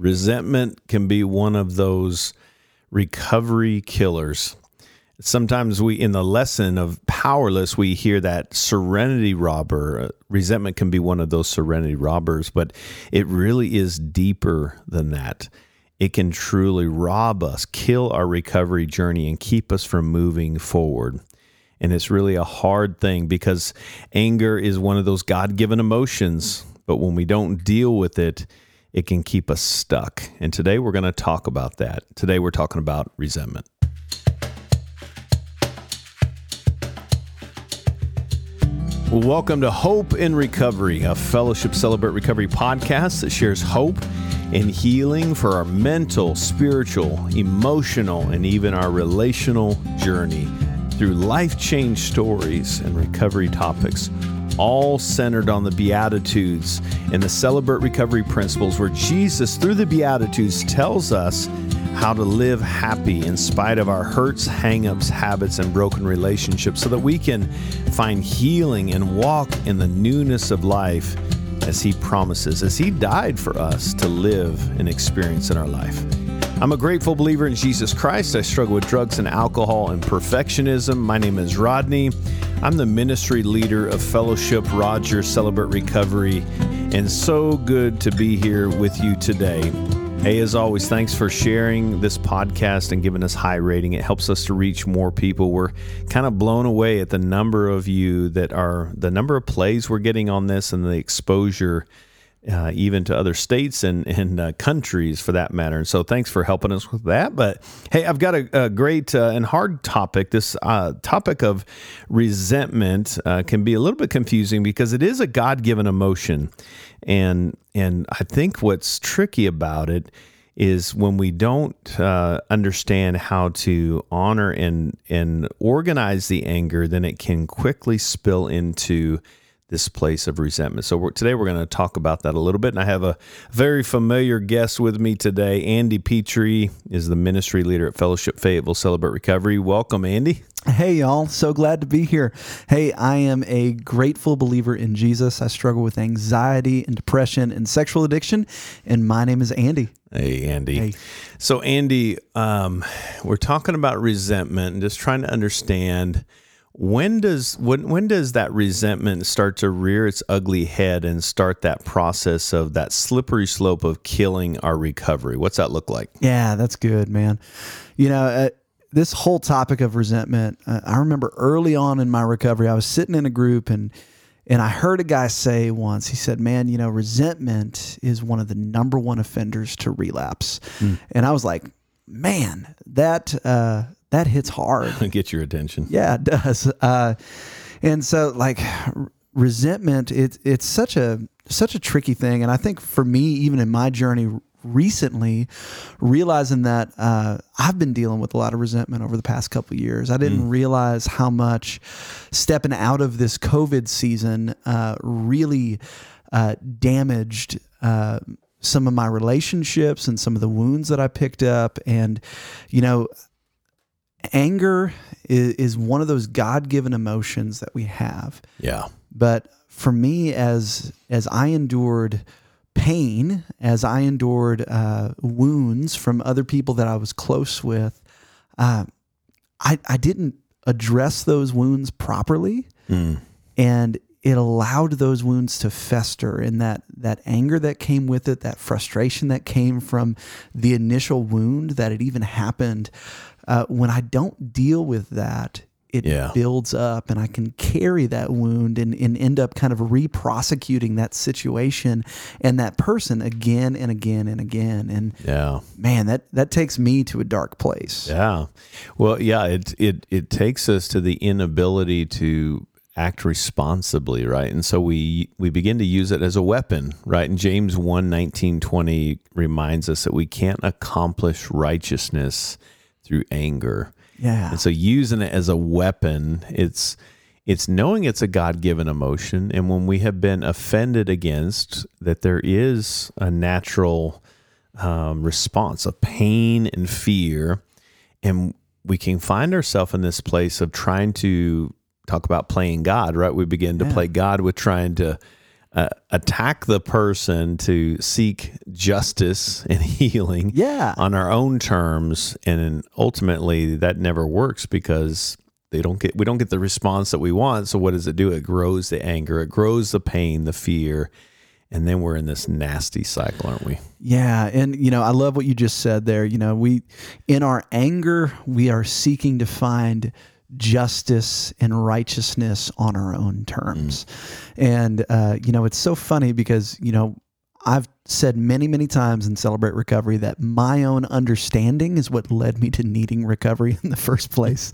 Resentment can be one of those recovery killers. Sometimes we, in the lesson of powerless, we hear that serenity robber. Uh, resentment can be one of those serenity robbers, but it really is deeper than that. It can truly rob us, kill our recovery journey, and keep us from moving forward. And it's really a hard thing because anger is one of those God given emotions. But when we don't deal with it, it can keep us stuck. And today we're going to talk about that. Today we're talking about resentment. Well, welcome to Hope in Recovery, a Fellowship Celebrate Recovery podcast that shares hope and healing for our mental, spiritual, emotional, and even our relational journey through life change stories and recovery topics, all centered on the Beatitudes and the Celebrate Recovery principles, where Jesus, through the Beatitudes, tells us how to live happy in spite of our hurts, hangups, habits, and broken relationships so that we can find healing and walk in the newness of life as He promises, as He died for us to live and experience in our life. I'm a grateful believer in Jesus Christ. I struggle with drugs and alcohol and perfectionism. My name is Rodney. I'm the ministry leader of Fellowship Rogers Celebrate Recovery, and so good to be here with you today. Hey, as always, thanks for sharing this podcast and giving us high rating. It helps us to reach more people. We're kind of blown away at the number of you that are the number of plays we're getting on this and the exposure uh, even to other states and, and uh, countries for that matter. And so thanks for helping us with that. But hey, I've got a, a great uh, and hard topic. This uh, topic of resentment uh, can be a little bit confusing because it is a God given emotion. And, and I think what's tricky about it is when we don't uh, understand how to honor and, and organize the anger, then it can quickly spill into this place of resentment. So we're, today we're going to talk about that a little bit. And I have a very familiar guest with me today. Andy Petrie is the ministry leader at Fellowship Fayetteville Celebrate Recovery. Welcome, Andy. Hey, y'all. So glad to be here. Hey, I am a grateful believer in Jesus. I struggle with anxiety and depression and sexual addiction. And my name is Andy. Hey, Andy. Hey. So, Andy, um, we're talking about resentment and just trying to understand when does when when does that resentment start to rear its ugly head and start that process of that slippery slope of killing our recovery? What's that look like? Yeah, that's good, man. You know, uh, this whole topic of resentment. Uh, I remember early on in my recovery, I was sitting in a group and and I heard a guy say once. He said, "Man, you know, resentment is one of the number one offenders to relapse." Mm. And I was like, "Man, that." Uh, that hits hard. Get your attention. Yeah, it does. Uh, and so like resentment, it's it's such a such a tricky thing. And I think for me, even in my journey recently, realizing that uh, I've been dealing with a lot of resentment over the past couple years. I didn't mm. realize how much stepping out of this COVID season uh, really uh, damaged uh, some of my relationships and some of the wounds that I picked up. And, you know, anger is, is one of those God-given emotions that we have. Yeah. But for me, as as I endured pain, as I endured uh, wounds from other people that I was close with, uh, I I didn't address those wounds properly, mm. and it allowed those wounds to fester and that that anger that came with it that frustration that came from the initial wound that it even happened uh, when I don't deal with that, it yeah. builds up and I can carry that wound and, and end up kind of re-prosecuting that situation and that person again and again and again. And yeah, man, that, that takes me to a dark place. Yeah. Well, yeah, it, it, it takes us to the inability to act responsibly, right? And so we we begin to use it as a weapon, right? And James 1, 19, 20 reminds us that we can't accomplish righteousness through anger. Yeah. And so using it as a weapon, it's it's knowing it's a God-given emotion and when we have been offended against that there is a natural um, response of pain and fear and we can find ourselves in this place of trying to talk about playing God, right? We begin to yeah. play God with trying to uh, attack the person to seek justice and healing Yeah. on our own terms and ultimately that never works because they don't get we don't get the response that we want so what does it do it grows the anger it grows the pain the fear and then we're in this nasty cycle aren't we Yeah, and you know, I love what you just said there. You know, we in our anger, we are seeking to find justice and righteousness on our own terms. And uh, you know, it's so funny because, you know, I've said many, many times in Celebrate Recovery that my own understanding is what led me to needing recovery in the first place.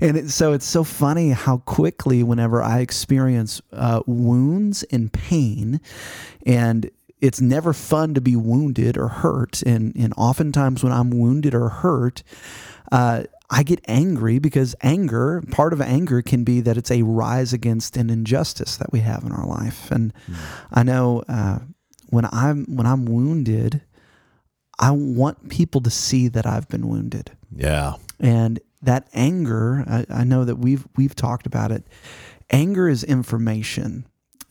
and it, so it's so funny how quickly, whenever I experience uh, wounds and pain, and it's never fun to be wounded or hurt. And, and oftentimes, when I'm wounded or hurt, uh, I get angry because anger, part of anger can be that it's a rise against an injustice that we have in our life. And I know uh, when I'm when I'm wounded, I want people to see that I've been wounded. yeah And that anger, I, I know that we've we've talked about it. Anger is information.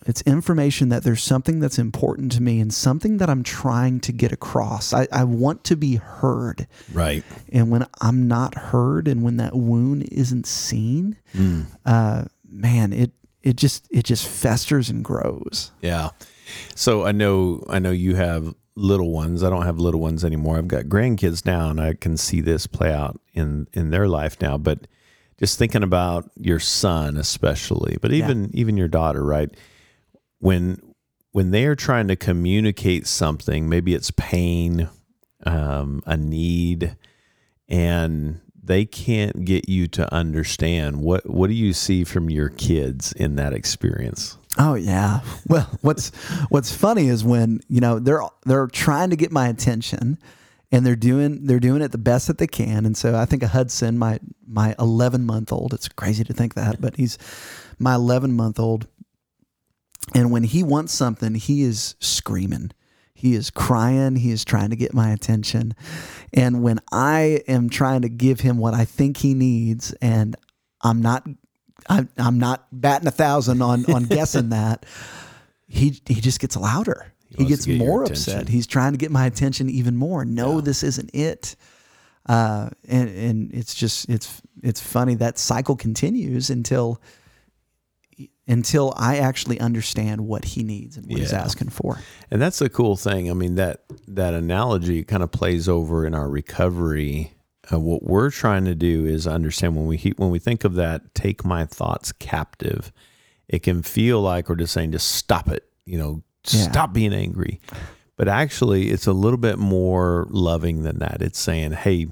It's information that there's something that's important to me and something that I'm trying to get across. I, I want to be heard. right And when I'm not heard and when that wound isn't seen, uh, man, it it just it just festers and grows. Yeah. So I know I know you have little ones. I don't have little ones anymore. I've got grandkids now and I can see this play out in in their life now, but just thinking about your son especially, but even even your daughter, right? When when they are trying to communicate something, maybe it's pain, um, a need, and they can't get you to understand what what do you see from your kids in that experience? Oh yeah. Well, what's what's funny is when you know they're they're trying to get my attention, and they're doing they're doing it the best that they can. And so I think a Hudson, my my 11 month old. It's crazy to think that, but he's my 11 month old. And when he wants something, he is screaming. He is crying. He is trying to get my attention. And when I am trying to give him what I think he needs, and I'm not, I'm, I'm not batting a thousand on on guessing that, he he just gets louder. He, wants gets get more upset. He's trying to get my attention even more. No, this isn't it. Uh, and and it's just it's it's funny that cycle continues until until I actually understand what he needs and what he's asking for. And that's a cool thing. I mean that that analogy kind of plays over in our recovery. Uh, what we're trying to do is understand when we when we think of that, take my thoughts captive. It can feel like we're just saying, just stop it. You know, Yeah. stop being angry. But actually, it's a little bit more loving than that. It's saying, hey,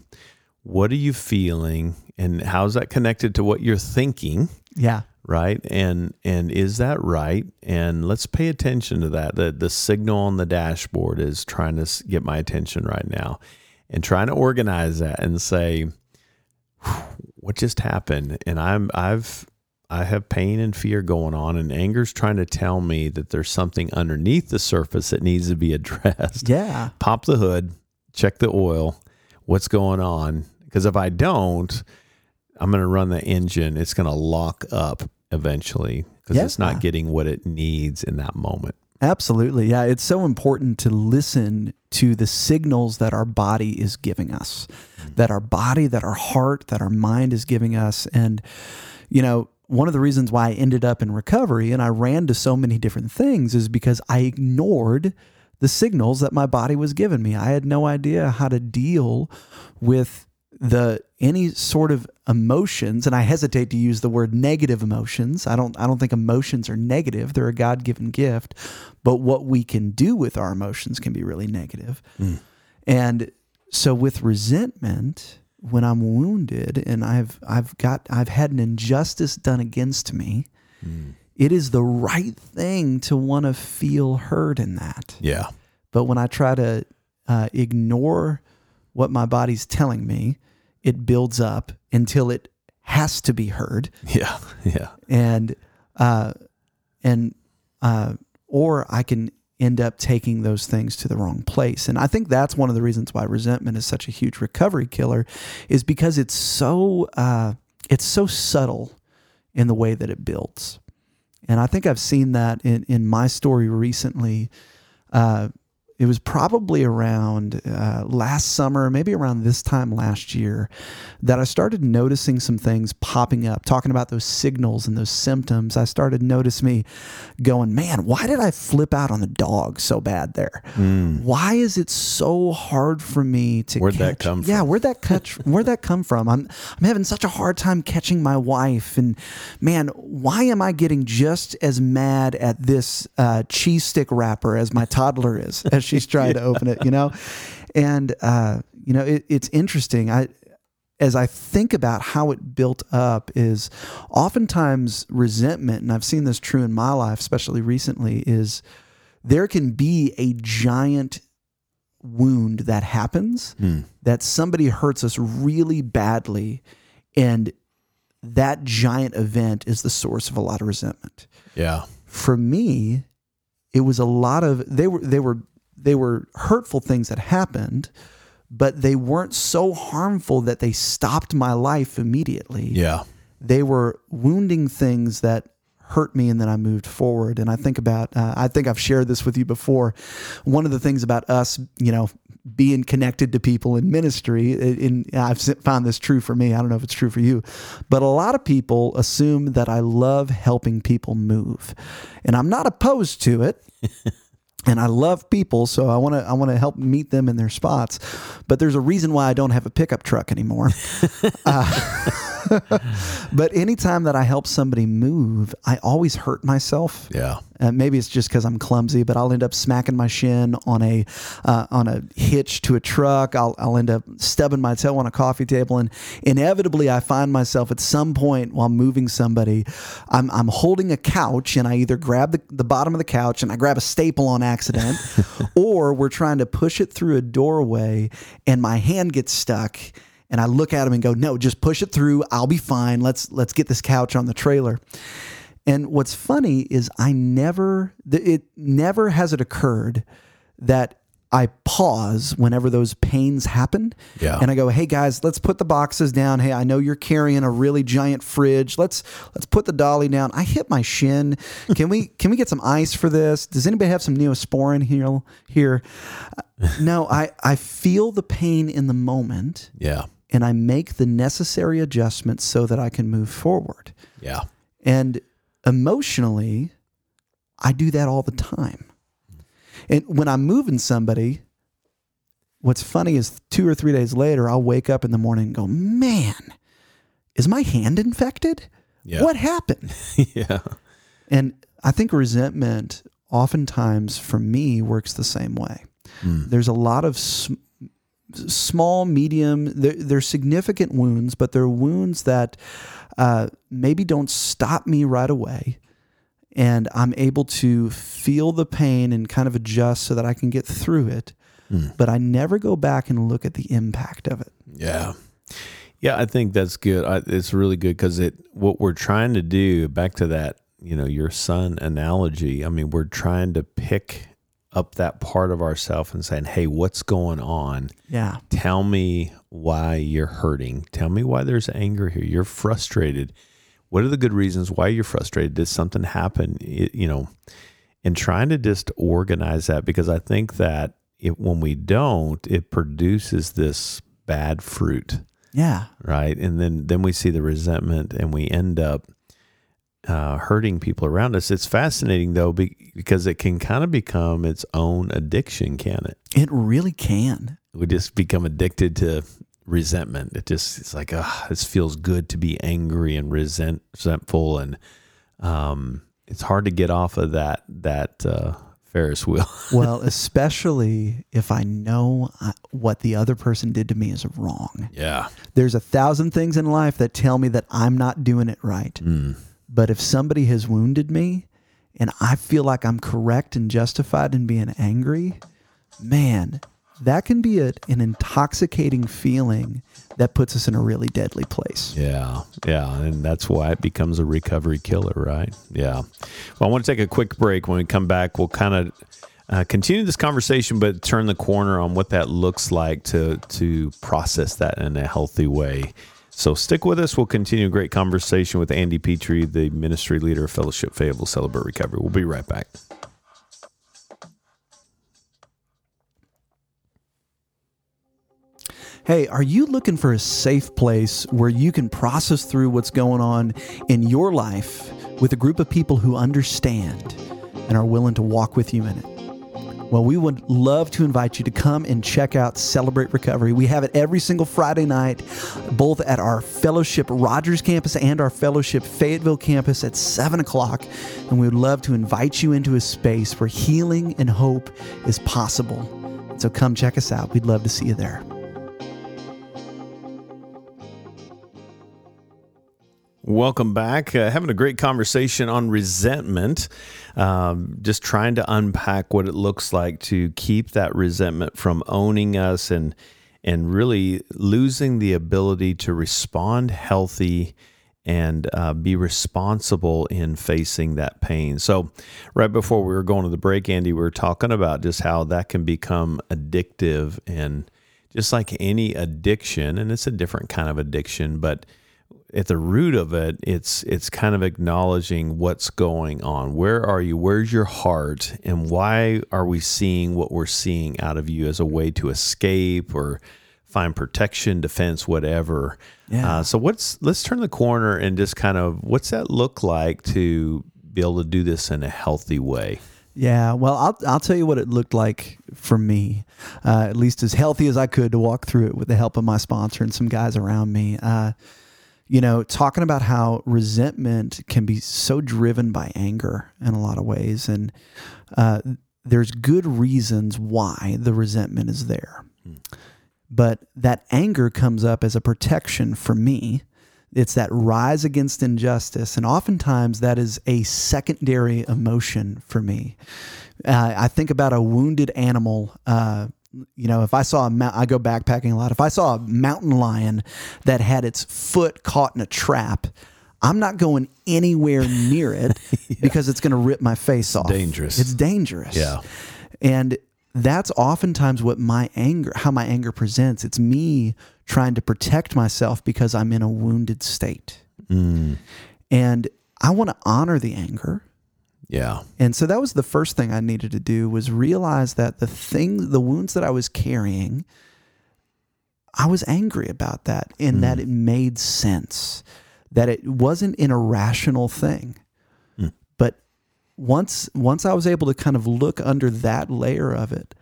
what are you feeling, and how's that connected to what you're thinking? Yeah. Right? And and is that right? And let's pay attention to that. The the signal on the dashboard is trying to get my attention right now and trying to organize that and say what just happened? And i'm i've i have pain and fear going on and anger's trying to tell me that there's something underneath the surface that needs to be addressed. Yeah. pop the hood, check the oil, what's going on. Because if I don't, I'm going to run the engine. It's going to lock up eventually because it's not getting what it needs in that moment. Absolutely. Yeah. It's so important to listen to the signals that our body is giving us, mm. that our body, that our heart, that our mind is giving us. And, you know, one of the reasons why I ended up in recovery and I ran to so many different things is because I ignored the signals that my body was giving me. I had no idea how to deal with the any sort of emotions and I hesitate to use the word negative emotions. I don't I don't think emotions are negative. They're a God-given gift, but what we can do with our emotions can be really negative. And so with resentment, when I'm wounded and I've I've got I've had an injustice done against me, it is the right thing to want to feel hurt in that. Yeah. But when I try to uh, ignore what my body's telling me, it builds up until it has to be heard, Yeah. Yeah. and uh, and uh, or I can end up taking those things to the wrong place. And I think that's one of the reasons why resentment is such a huge recovery killer, is because it's so uh, it's so subtle in the way that it builds. And I think I've seen that in, in my story recently. Uh, it was probably around uh, last summer, maybe around this time last year, that I started noticing some things popping up, talking about those signals and those symptoms. I started notice me going, man, why did I flip out on the dog so bad there? Mm. Why is it so hard for me to Where'd catch? that come from? Yeah, where'd that catch where'd that come from? I'm I'm having such a hard time catching my wife and man, why am I getting just as mad at this uh, cheese stick wrapper as my toddler is? She's trying to open it, you know? And, uh, you know, it, it's interesting. I, as I think about how it built up, is oftentimes resentment, and I've seen this true in my life, especially recently, is there can be a giant wound that happens hmm. that somebody hurts us really badly, and that giant event is the source of a lot of resentment. Yeah. For me, it was a lot of they were they were they were hurtful things that happened, but they weren't so harmful that they stopped my life immediately. Yeah. They were wounding things that hurt me and then I moved forward. And I think about, uh, I think I've shared this with you before. One of the things about us, you know, being connected to people in ministry, in, I've found this true for me. I don't know if it's true for you, but a lot of people assume that I love helping people move. And I'm not opposed to it. And I love people, so I want to I want to help meet them in their spots. But there's a reason why I don't have a pickup truck anymore. uh, but anytime that I help somebody move, I always hurt myself. Yeah. Uh, maybe it's just because I'm clumsy, but I'll end up smacking my shin on a uh, on a hitch to a truck. I'll I'll end up stubbing my toe on a coffee table, and inevitably I find myself at some point while moving somebody, I'm I'm holding a couch, and I either grab the, the bottom of the couch and I grab a staple on accident, or we're trying to push it through a doorway, and my hand gets stuck and I look at him and go, "No, just push it through. I'll be fine. Let's let's get this couch on the trailer." And what's funny is I never it never has it occurred that I pause whenever those pains happen. Yeah. And I go, "Hey guys, let's put the boxes down. Hey, I know you're carrying a really giant fridge. Let's let's put the dolly down. I hit my shin. Can we can we get some ice for this? Does anybody have some Neosporin here here?" no, I I feel the pain in the moment. Yeah and I make the necessary adjustments so that I can move forward. Yeah. And emotionally, I do that all the time. And when I'm moving somebody, what's funny is two or three days later, I'll wake up in the morning and go, man, is my hand infected? Yeah. What happened? yeah. And I think resentment oftentimes for me works the same way. Mm. There's a lot of sm- small, medium, they're, they're, significant wounds, but they're wounds that uh, maybe don't stop me right away. And I'm able to feel the pain and kind of adjust so that I can get through it. Mm. But I never go back and look at the impact of it. Yeah. Yeah, I think that's good. I, it's really good because it what we're trying to do back to that, you know, your son analogy. I mean, we're trying to pick up that part of ourself and saying, "Hey, what's going on? Yeah, tell me why you're hurting. Tell me why there's anger here. You're frustrated. What are the good reasons why you're frustrated? Did something happen? It, you know." And trying to just organize that because I think that it, when we don't, it produces this bad fruit. Yeah. Right. And then then we see the resentment and we end up uh, hurting people around us. It's fascinating though because it can kind of become its own addiction, can it? It really can. We just become addicted to resentment. It just it's like, ah, this feels good to be angry and resent, resentful, and um, it's hard to get off of that that uh, Ferris wheel. well, especially if I know uh, what the other person did to me is wrong. Yeah, there's a thousand things in life that tell me that I'm not doing it right. Mm but if somebody has wounded me and I feel like I'm correct and justified in being angry, man, that can be a, an intoxicating feeling that puts us in a really deadly place. Yeah, yeah, and that's why it becomes a recovery killer, right? Yeah. Well, I want to take a quick break. When we come back, we'll kind of uh, continue this conversation, but turn the corner on what that looks like to to process that in a healthy way. So stick with us. We'll continue a great conversation with Andy Petrie, the ministry leader of Fellowship Fayetteville Celebrate Recovery. We'll be right back. Hey, are you looking for a safe place where you can process through what's going on in your life with a group of people who understand and are willing to walk with you in it? Well, we would love to invite you to come and check out Celebrate Recovery. We have it every single Friday night, both at our Fellowship Rogers campus and our Fellowship Fayetteville campus at 7 o'clock. And we would love to invite you into a space where healing and hope is possible. So come check us out. We'd love to see you there. Welcome back. Uh, having a great conversation on resentment. Um, just trying to unpack what it looks like to keep that resentment from owning us and and really losing the ability to respond healthy and uh, be responsible in facing that pain. So, right before we were going to the break, Andy, we were talking about just how that can become addictive and just like any addiction, and it's a different kind of addiction, but at the root of it, it's it's kind of acknowledging what's going on. Where are you? Where's your heart? And why are we seeing what we're seeing out of you as a way to escape or find protection, defense, whatever? Yeah. Uh, so what's let's turn the corner and just kind of what's that look like to be able to do this in a healthy way? Yeah, well, I'll I'll tell you what it looked like for me, uh, at least as healthy as I could to walk through it with the help of my sponsor and some guys around me. Uh, you know, talking about how resentment can be so driven by anger in a lot of ways. And uh, there's good reasons why the resentment is there. Hmm. But that anger comes up as a protection for me. It's that rise against injustice. And oftentimes that is a secondary emotion for me. Uh, I think about a wounded animal uh, you know, if I saw a mount, I go backpacking a lot. If I saw a mountain lion that had its foot caught in a trap, I'm not going anywhere near it yeah. because it's going to rip my face off. Dangerous. It's dangerous. Yeah. And that's oftentimes what my anger, how my anger presents. It's me trying to protect myself because I'm in a wounded state. Mm. And I want to honor the anger. Yeah. And so that was the first thing I needed to do was realize that the thing, the wounds that I was carrying, I was angry about that and mm. that it made sense, that it wasn't an irrational thing. Mm. But once once I was able to kind of look under that layer of it,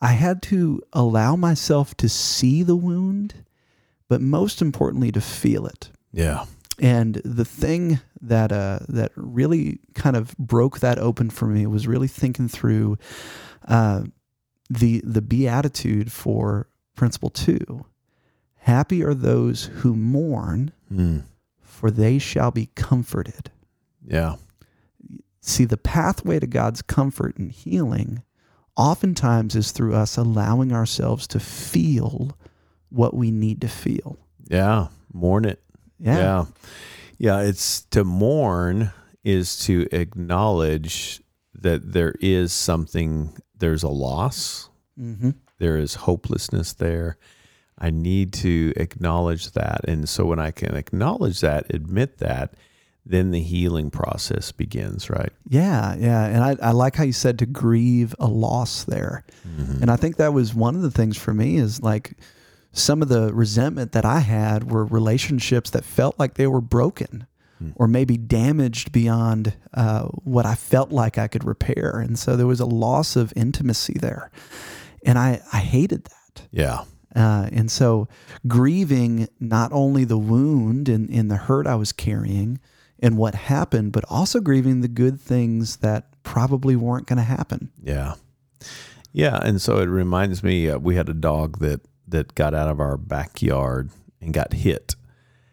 I had to allow myself to see the wound, but most importantly to feel it. Yeah. And the thing that uh, that really kind of broke that open for me was really thinking through uh, the the beatitude for principle two. Happy are those who mourn, mm. for they shall be comforted. Yeah. See, the pathway to God's comfort and healing oftentimes is through us allowing ourselves to feel what we need to feel. Yeah. Mourn it. Yeah. Yeah. Yeah. It's to mourn is to acknowledge that there is something, there's a loss, mm-hmm. there is hopelessness there. I need to acknowledge that. And so when I can acknowledge that, admit that, then the healing process begins, right? Yeah, yeah. And I, I like how you said to grieve a loss there. Mm-hmm. And I think that was one of the things for me is like, some of the resentment that I had were relationships that felt like they were broken hmm. or maybe damaged beyond uh, what I felt like I could repair. And so there was a loss of intimacy there. And I, I hated that. Yeah. Uh, and so grieving not only the wound and, and the hurt I was carrying and what happened, but also grieving the good things that probably weren't going to happen. Yeah. Yeah. And so it reminds me, uh, we had a dog that that got out of our backyard and got hit.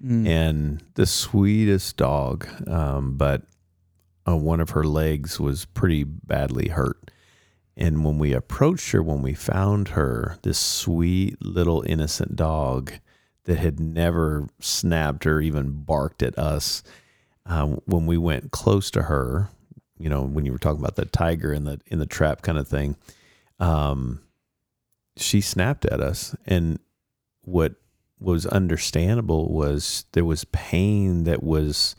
Mm. And the sweetest dog, um, but uh, one of her legs was pretty badly hurt. And when we approached her, when we found her, this sweet little innocent dog that had never snapped or even barked at us, uh, when we went close to her, you know, when you were talking about the tiger in the in the trap kind of thing, um, she snapped at us and what was understandable was there was pain that was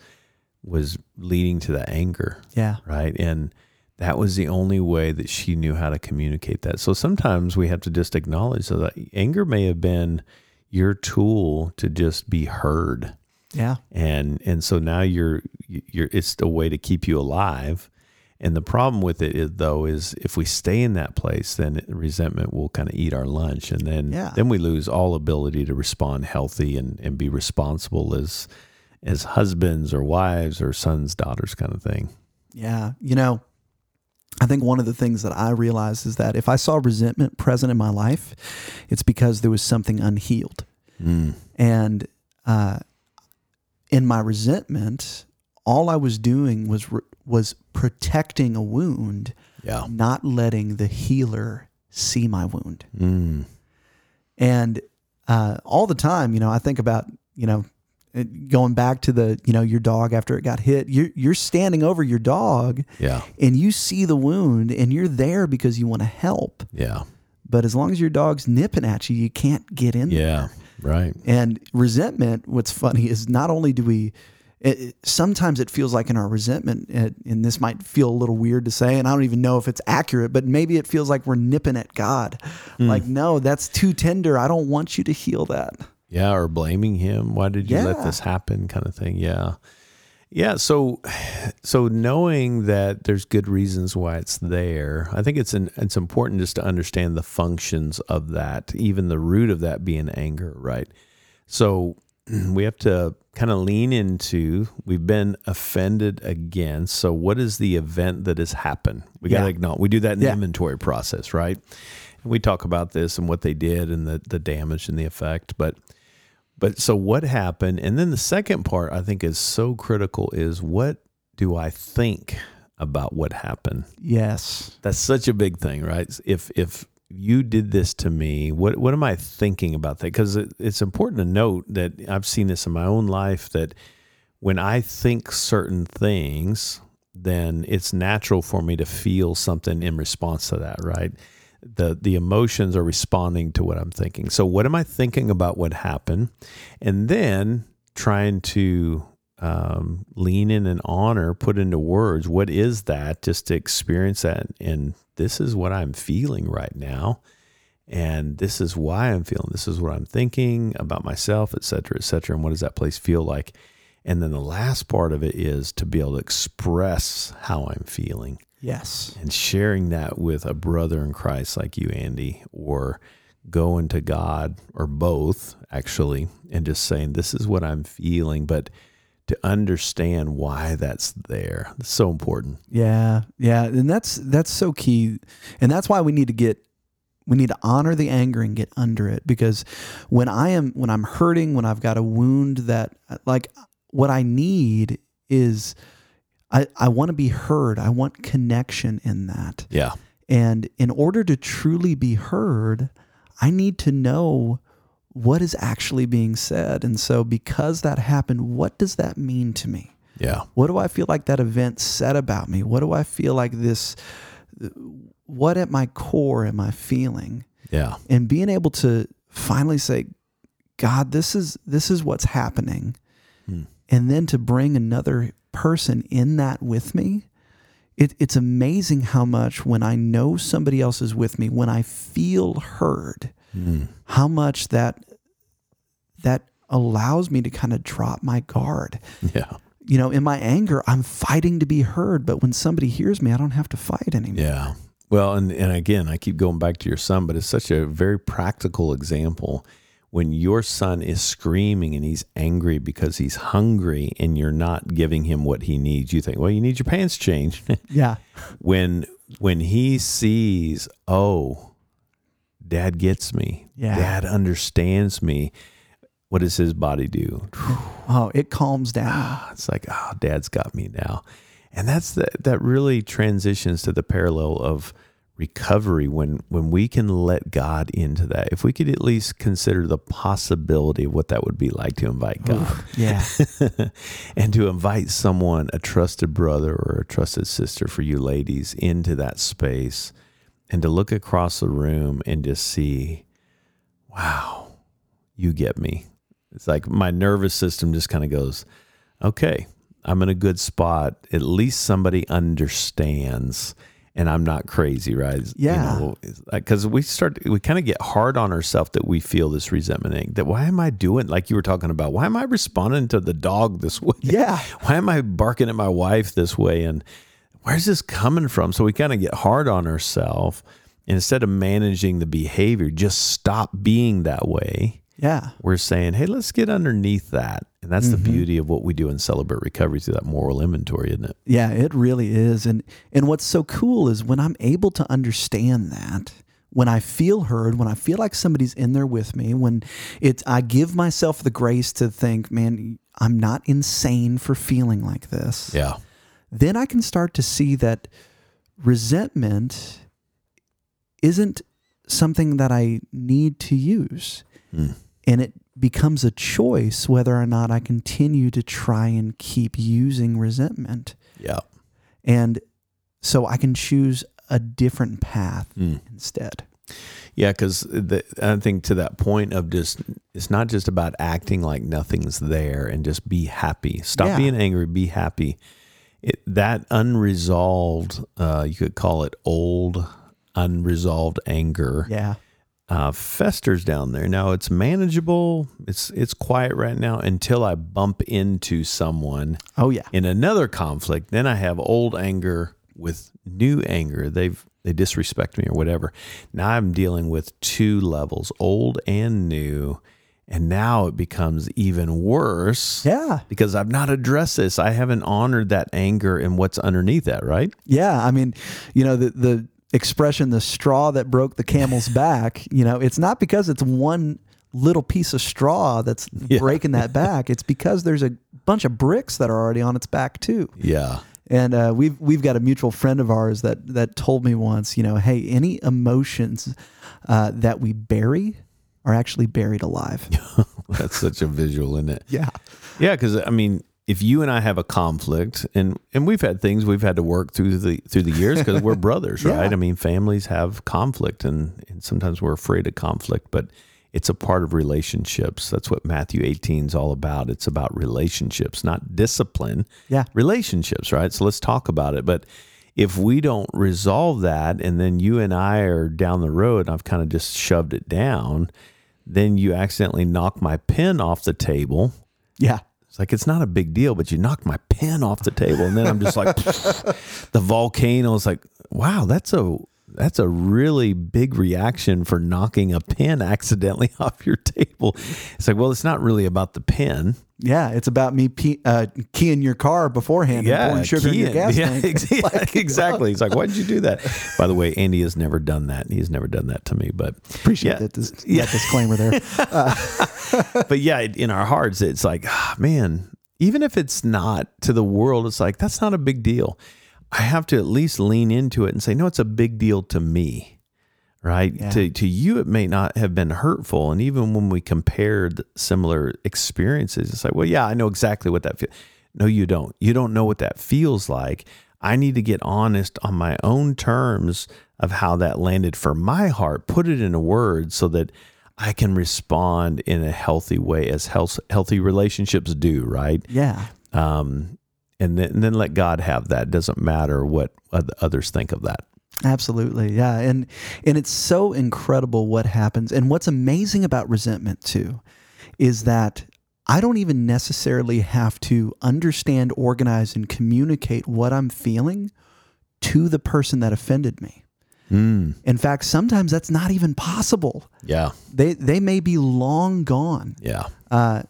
was leading to the anger Yeah. right and that was the only way that she knew how to communicate that so sometimes we have to just acknowledge that anger may have been your tool to just be heard Yeah. and and so now you're you're it's a way to keep you alive and the problem with it is though is if we stay in that place then resentment will kind of eat our lunch and then Yeah. then we lose all ability to respond healthy and and be responsible as as husbands or wives or sons daughters kind of thing Yeah. You know, I think one of the things that I realized is that if I saw resentment present in my life, it's because there was something unhealed. mm. And uh, in my resentment, all I was doing was re- was protecting a wound, yeah not letting the healer see my wound. mm. And uh, all the time, you know, I think about you know going back to the you know your dog after it got hit. You're you're standing over your dog yeah and you see the wound and you're there because you want to help. yeah But as long as your dog's nipping at you, you can't get in there. yeah right And resentment, what's funny is not only do we, it, it- sometimes it feels like in our resentment, it, and this might feel a little weird to say, and I don't even know if it's accurate, but maybe it feels like we're nipping at God. Hmm. Like, no, that's too tender. I don't want you to heal that. Yeah, or blaming him. Why did you let this happen? Kind of thing. Yeah. Yeah. So, so knowing that there's good reasons why it's there, I think it's an, it's important just to understand the functions of that, even the root of that being anger, right? So we have to kind of lean into we've been offended again. So what is the event that has happened? We got to Yeah. acknowledge. We do that in the Yeah. inventory process, right? And we talk about this and what they did and the the damage and the effect, but but so what happened? And then the second part I think is so critical is what do I think about what happened? Yes. That's such a big thing, right? If if you did this to me, what what am I thinking about that? Because it, it's important to note that I've seen this in my own life that when I think certain things, then it's natural for me to feel something in response to that, right? The the emotions are responding to what I'm thinking. So what am I thinking about what happened? And then trying to um, lean in and honor, put into words, what is that? Just to experience that. And this is what I'm feeling right now. And this is why I'm feeling. This is what I'm thinking about myself, et cetera, et cetera. And what does that place feel like? And then the last part of it is to be able to express how I'm feeling Yes. and sharing that with a brother in Christ like you, Andy, or going to God or both actually, and just saying, This is what I'm feeling, but to understand why that's there. It's so important. Yeah, yeah, and that's that's so key, and that's why we need to get we need to honor the anger and get under it because when I am when I'm hurting, when I've got a wound that like what I need is I I want to be heard. I want connection in that. Yeah. And in order to truly be heard, I need to know what is actually being said. And so because that happened, what does that mean to me? Yeah. What do I feel like that event said about me? What do I feel like this? What at my core am I feeling? Yeah. And being able to finally say, God, this is this is what's happening, Hmm. and then to bring another person in that with me. It, it's amazing how much when I know somebody else is with me, when I feel heard, Mm. how much that that allows me to kind of drop my guard Yeah. you know, in my anger, I'm fighting to be heard. But when somebody hears me, I don't have to fight anymore. Yeah. Well, and, and again, I keep going back to your son, but it's such a very practical example. When your son is screaming and he's angry because he's hungry and you're not giving him what he needs, you think, well, you need your pants changed. Yeah. when when he sees, oh, dad gets me. Yeah. Dad understands me. What does his body do? Oh, it calms down. Ah, it's like, oh, dad's got me now. And that's the, that really transitions to the parallel of recovery when when we can let God into that. If we could at least consider the possibility of what that would be like to invite God Yeah. and to invite someone, a trusted brother or a trusted sister for you ladies, into that space and to look across the room and just see, wow, you get me. It's like my nervous system just kind of goes, okay, I'm in a good spot. At least somebody understands and I'm not crazy, right? Yeah. Because you know, uh, we start, we kind of get hard on ourselves that we feel this resentment. That why am I doing, like you were talking about, why am I responding to the dog this way? Yeah. Why am I barking at my wife this way? And where's this coming from? So we kind of get hard on ourselves. Instead of managing the behavior, just stop being that way. Yeah. We're saying, hey, let's get underneath that. And that's mm-hmm. the beauty of what we do in Celebrate Recovery through that moral inventory, isn't it? Yeah, it really is. And and what's so cool is when I'm able to understand that, when I feel heard, when I feel like somebody's in there with me, when it's I give myself the grace to think, man, I'm not insane for feeling like this. Yeah. Then I can start to see that resentment isn't something that I need to use. Mm. And it becomes a choice whether or not I continue to try and keep using resentment. Yeah. And so I can choose a different path mm. instead. Yeah, because I think to that point of just, it's not just about acting like nothing's there and just be happy. Stop yeah. being angry, be happy. It, that unresolved, uh, you could call it old unresolved anger. Yeah. Uh, festers down there. Now it's manageable. It's it's quiet right now until I bump into someone. Oh yeah. In another conflict, then I have old anger with new anger. They've they disrespect me or whatever. Now I'm dealing with two levels, old and new. And now it becomes even worse. Yeah. Because I've not addressed this. I haven't honored that anger and what's underneath that, right? Yeah. I mean, you know, the the expression, the straw that broke the camel's back, you know, it's not because it's one little piece of straw that's yeah. breaking that back. It's because there's a bunch of bricks that are already on its back too. Yeah. And uh, we've we've got a mutual friend of ours that that told me once, you know, hey, any emotions uh, that we bury are actually buried alive. That's such a visual, isn't it? Yeah. Yeah, because I mean, if you and I have a conflict, and and we've had things we've had to work through the through the years because we're brothers, yeah. right? I mean, families have conflict, and, and sometimes we're afraid of conflict, but it's a part of relationships. That's what Matthew 18 is all about. It's about relationships, not discipline. Yeah, relationships, right? So let's talk about it. But if we don't resolve that, and then you and I are down the road, and I've kind of just shoved it down, then you accidentally knock my pen off the table. Yeah it's like it's not a big deal, but you knocked my pen off the table, and then I'm just like, the volcano is like, wow, that's a that's a really big reaction for knocking a pen accidentally off your table. It's like, well, it's not really about the pen. Yeah, it's about me pe- uh, keying your car beforehand yeah, and pouring sugar keying. in your gas yeah, tank. Exactly. Like, exactly. He's like, why did you do that? By the way, Andy has never done that. And he's never done that to me, but appreciate yeah. that, dis- yeah. that disclaimer there. Uh. but yeah, in our hearts, it's like, oh, man, even if it's not to the world, it's like, that's not a big deal. I have to at least lean into it and say, no, it's a big deal to me right? Yeah. To to you, it may not have been hurtful, and even when we compared similar experiences, it's like, well, yeah, I know exactly what that feels. No, you don't. You don't know what that feels like. I need to get honest on my own terms of how that landed for my heart. Put it in a word so that I can respond in a healthy way, as health, healthy relationships do, right? Yeah. Um, and then, and then let God have that. It doesn't matter what others think of that. Absolutely. Yeah. And and it's so incredible what happens. And what's amazing about resentment too is that I don't even necessarily have to understand, organize and communicate what I'm feeling to the person that offended me. Mm. In fact, sometimes that's not even possible. Yeah. They they may be long gone. Yeah. Uh,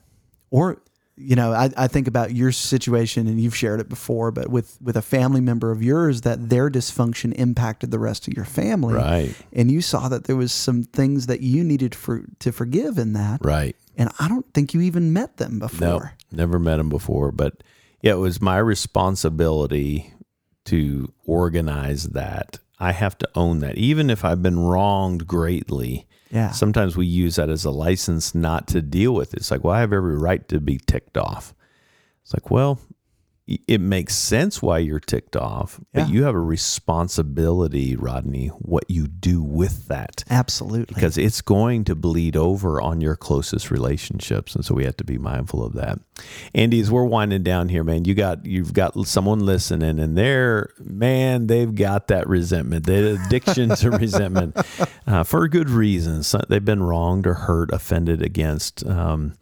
or you know, I, I think about your situation and you've shared it before, but with, with a family member of yours that their dysfunction impacted the rest of your family. Right. And you saw that there was some things that you needed for, to forgive in that. Right. And I don't think you even met them before. No, never met them before. But yeah, it was my responsibility to organize that. I have to own that. Even if I've been wronged greatly, yeah. Sometimes we use that as a license not to deal with it. It's like, well, I have every right to be ticked off. It's like, well, it makes sense why you're ticked off, but you have a responsibility, Rodney, what you do with that. Absolutely. Because it's going to bleed over on your closest relationships, and so we have to be mindful of that. Andy, as we're winding down here, man, you got you've got someone listening, and they're man, they've got that resentment, the addiction to resentment, uh, for good reasons. They've been wronged or hurt, offended against, um,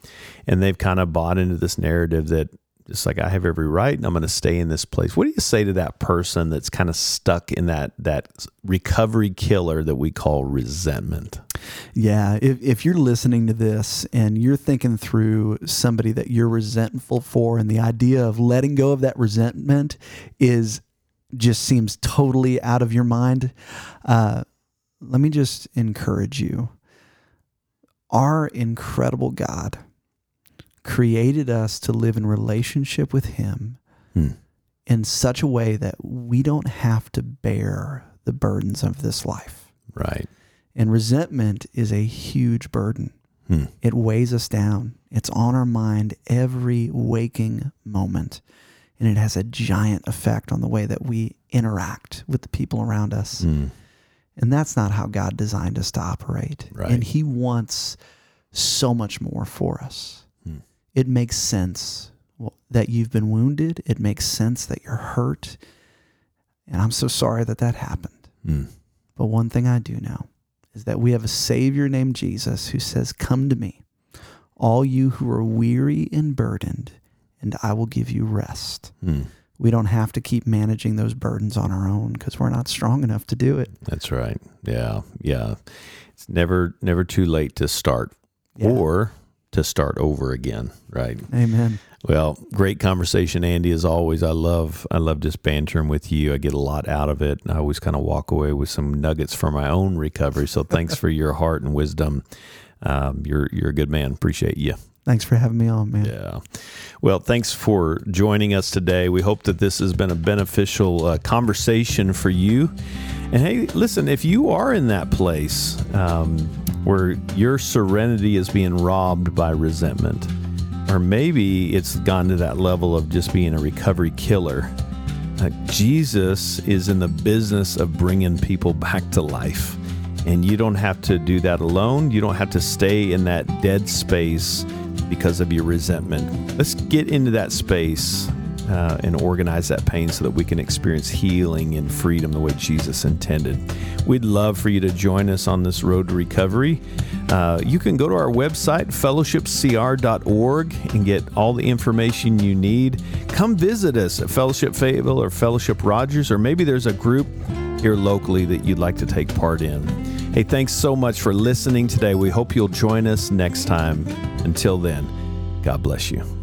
and they've kind of bought into this narrative that it's like I have every right and I'm going to stay in this place. What do you say to that person that's kind of stuck in that that recovery killer that we call resentment? Yeah, if, if you're listening to this and you're thinking through somebody that you're resentful for, and the idea of letting go of that resentment is just seems totally out of your mind, uh, let me just encourage you. Our incredible God created us to live in relationship with Him Hmm. in such a way that we don't have to bear the burdens of this life. Right. And resentment is a huge burden. Hmm. It weighs us down. It's on our mind every waking moment. And it has a giant effect on the way that we interact with the people around us. Hmm. And that's not how God designed us to operate. Right. And He wants so much more for us. It makes sense that you've been wounded, it makes sense that you're hurt. And I'm so sorry that that happened. Hmm. But one thing I do know is that we have a Savior named Jesus who says, Come to me, all you who are weary and burdened, and I will give you rest. Hmm. We don't have to keep managing those burdens on our own because we're not strong enough to do it. That's right. Yeah. Yeah. It's never never too late to start Yeah. or to start over again. Right. Amen. Well, great conversation, Andy. As always, I love I love just bantering with you. I get a lot out of it. I always kind of walk away with some nuggets for my own recovery. So thanks for your heart and wisdom. Um, you're you're a good man. Appreciate you. Thanks for having me on, man. Yeah. Well, thanks for joining us today. We hope that this has been a beneficial uh, conversation for you. And hey, listen, if you are in that place um, where your serenity is being robbed by resentment, or maybe it's gone to that level of just being a recovery killer, uh, Jesus is in the business of bringing people back to life. And you don't have to do that alone. You don't have to stay in that dead space because of your resentment. Let's get into that space uh, and organize that pain so that we can experience healing and freedom the way Jesus intended. We'd love for you to join us on this road to recovery. Uh, you can go to our website, fellowshipcr.org, and get all the information you need. Come visit us at Fellowship Fayetteville or Fellowship Rogers, or maybe there's a group here locally that you'd like to take part in. Hey, thanks so much for listening today. We hope you'll join us next time. Until then, God bless you.